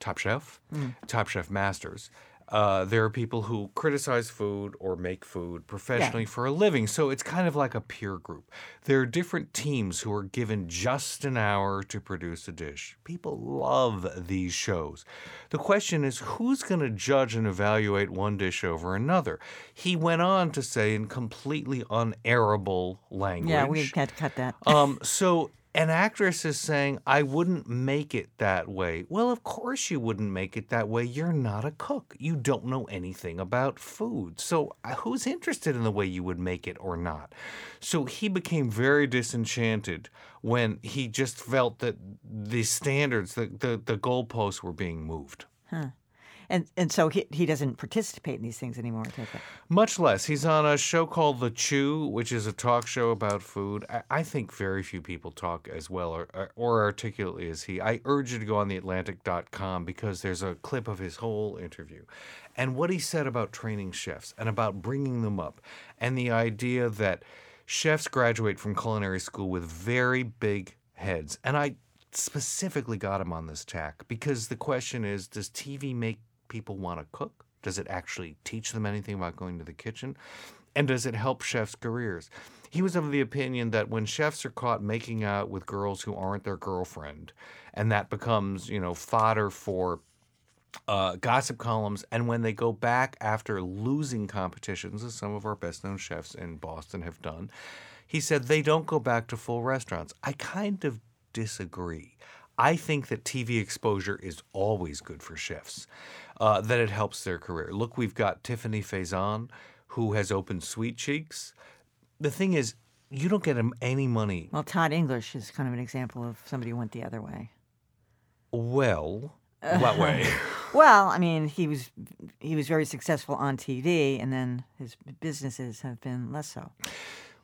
Top Chef, Mm. Top Chef Masters. Uh, there are people who criticize food or make food professionally for a living. So it's kind of like a peer group. There are different teams who are given just an hour to produce a dish. People love these shows. The question is who's going to judge and evaluate one dish over another? He went on to say in completely unairable language. yeah, we had to cut that. Um, so an actress is saying, I wouldn't make it that way. Well, of course you wouldn't make it that way. You're not a cook. You don't know anything about food. So uh, who's interested in the way you would make it or not? So he became very disenchanted when he just felt that the standards, the, the, the goalposts were being moved. Huh. And and so he he doesn't participate in these things anymore. Much less. He's on a show called The Chew, which is a talk show about food. I, I think very few people talk as well or- or articulately as he. I urge you to go on theatlantic.com because there's a clip of his whole interview. And what he said about training chefs and about bringing them up and the idea that chefs graduate from culinary school with very big heads. And I specifically got him on this tack because the question is does TV make people want to cook? Does it actually teach them anything about going to the kitchen? And does it help chefs' careers? He was of the opinion that when chefs are caught making out with girls who aren't their girlfriend, and that becomes, you know, fodder for uh, gossip columns, and when they go back after losing competitions, as some of our best known chefs in Boston have done, he said they don't go back to full restaurants. I kind of disagree. I think that TV exposure is always good for chefs, uh, that it helps their career. Look, we've got Tiffani Faison, who has opened Sweet Cheeks. The thing is, you don't get him any money. Well, Todd English is kind of an example of somebody who went the other way. Well, what way? <laughs> Well, I mean, he was he was very successful on TV, and then his businesses have been less so.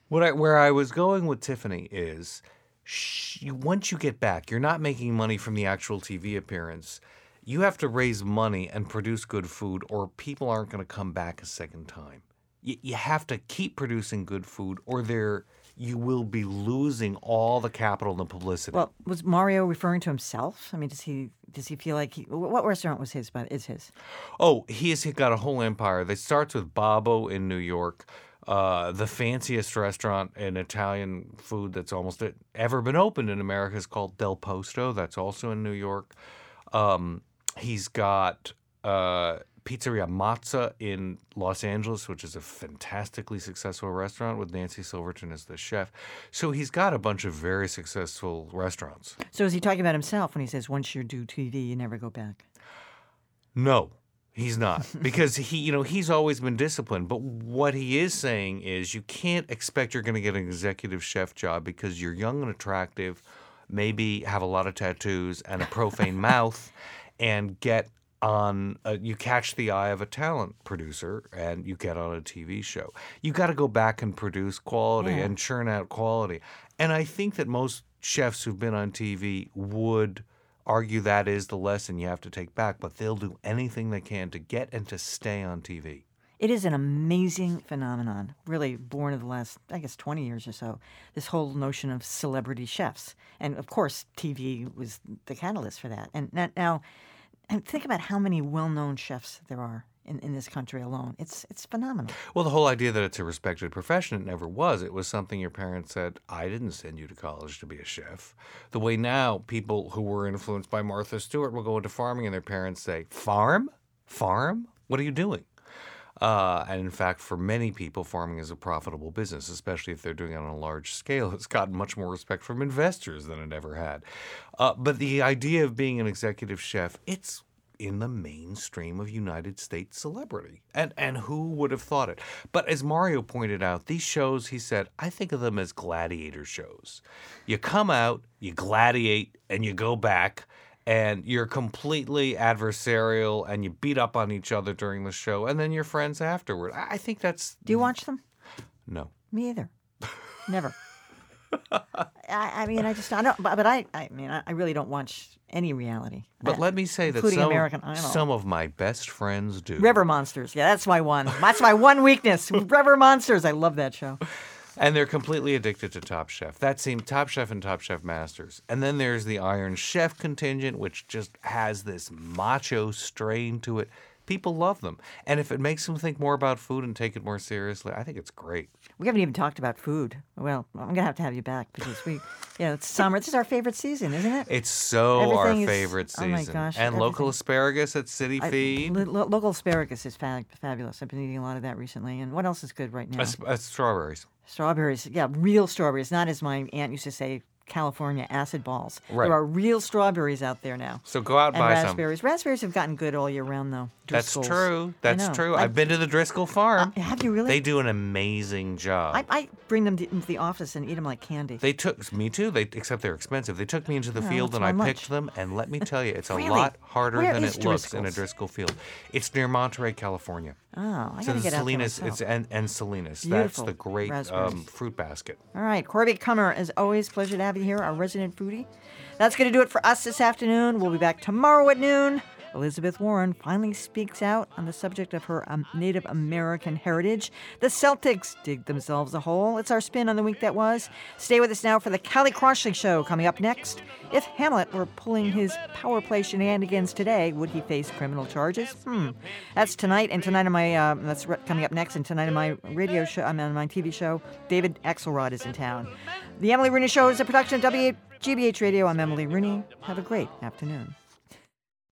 What I, where I was going with Tiffany is, sh- once you get back, you're not making money from the actual TV appearance. You have to raise money and produce good food, or people aren't going to come back a second time. You, you have to keep producing good food, or there you will be losing all the capital and the publicity. Well, was Mario referring to himself? I mean, does he does he feel like he? What restaurant was his? But is his? Oh, he has got a whole empire. That starts with Babbo in New York, uh, the fanciest restaurant in Italian food that's almost ever been opened in America is called Del Posto. That's also in New York. Um, he's got uh, Pizzeria Mozza in Los Angeles, which is a fantastically successful restaurant with Nancy Silverton as the chef. So he's got a bunch of very successful restaurants. So is he talking about himself when he says, once you do TV, you never go back? No, he's not <laughs> because he, you know, he's always been disciplined. But what he is saying is, you can't expect you're going to get an executive chef job because you're young and attractive, maybe have a lot of tattoos and a profane <laughs> mouth, and get on. A, you catch the eye of a talent producer and you get on a TV show. You got to go back and produce quality Yeah. and churn out quality. And I think that most chefs who've been on TV would argue that is the lesson you have to take back, but they'll do anything they can to get and to stay on TV. It is an amazing phenomenon, really born of the last, I guess, 20 years or so. This whole notion of celebrity chefs. And of course, TV was the catalyst for that. And now, and think about how many well known chefs there are in, in this country alone. It's, it's phenomenal. Well, the whole idea that it's a respected profession, it never was. It was something your parents said, I didn't send you to college to be a chef. The way now people who were influenced by Martha Stewart will go into farming and their parents say, Farm? Farm? What are you doing? Uh, and in fact, for many people, farming is a profitable business, especially if they're doing it on a large scale. <laughs> It's gotten much more respect from investors than it ever had. Uh, but the idea of being an executive chef, it's in the mainstream of United States celebrity. And and who would have thought it? But as Mario pointed out, these shows, he said, I think of them as gladiator shows. You come out, you gladiate, and you go back and you're completely adversarial and you beat up on each other during the show and then you're friends afterward. I I think that's Do you watch them? no. Me either. Never. <laughs> I, I mean, I just I don't. But, but I, I mean, I, I really don't watch any reality. But I- let me say that some, some of my best friends do. River Monsters. Yeah, that's my one. That's my one weakness. <laughs> River Monsters. I love that show. And they're completely addicted to Top Chef. That seems Top Chef and Top Chef Masters. And then there's the Iron Chef contingent, which just has this macho strain to it. People love them. And if it makes them think more about food and take it more seriously, I think it's great. We haven't even talked about food. Well, I'm gonna have to have you back because we, <laughs> you know, it's summer. This is our favorite season, isn't it? It's so our Everything is- favorite oh season. my gosh, and local asparagus at City I- Feed. lo- lo- local asparagus is fab- fabulous. I've been eating a lot of that recently. And what else is good right now? As- strawberries. Strawberries, yeah, real strawberries, not as my aunt used to say, California acid balls. Right. There are real strawberries out there now. So go out and buy some. raspberries. Raspberries have gotten good all year round, though. That's true. That's true. I- I've been to the Driscoll farm. have you really? They do an amazing job. I, I bring them to, into the office and eat them like candy. They took me too. They except they're expensive. They took me into the Oh, field and I my picked them. And let me <laughs> tell you, it's a lot harder Where than it looks in a Driscoll field. It's near Monterey, California. Oh, I so gotta get out there Salinas, myself. it's and, and Salinas. Beautiful That's the great um, fruit basket. All right, Corby Kummer, as always, pleasure to have you here, our resident foodie. That's going to do it for us this afternoon. We'll be back tomorrow at noon. Elizabeth Warren finally speaks out on the subject of her um, Native American heritage. The Celtics dig themselves a hole. It's our spin on the week that was. Stay with us now for the Callie Crossley Show coming up next. If Hamlet were pulling his power play shenanigans today, would he face criminal charges? Hmm. That's tonight, and tonight on my uh, that's coming up next, and tonight on my radio show, I'm on my TV show. David Axelrod is in town. The Emily Rooney Show is a production of WGBH Radio. I'm Emily Rooney. Have a great afternoon.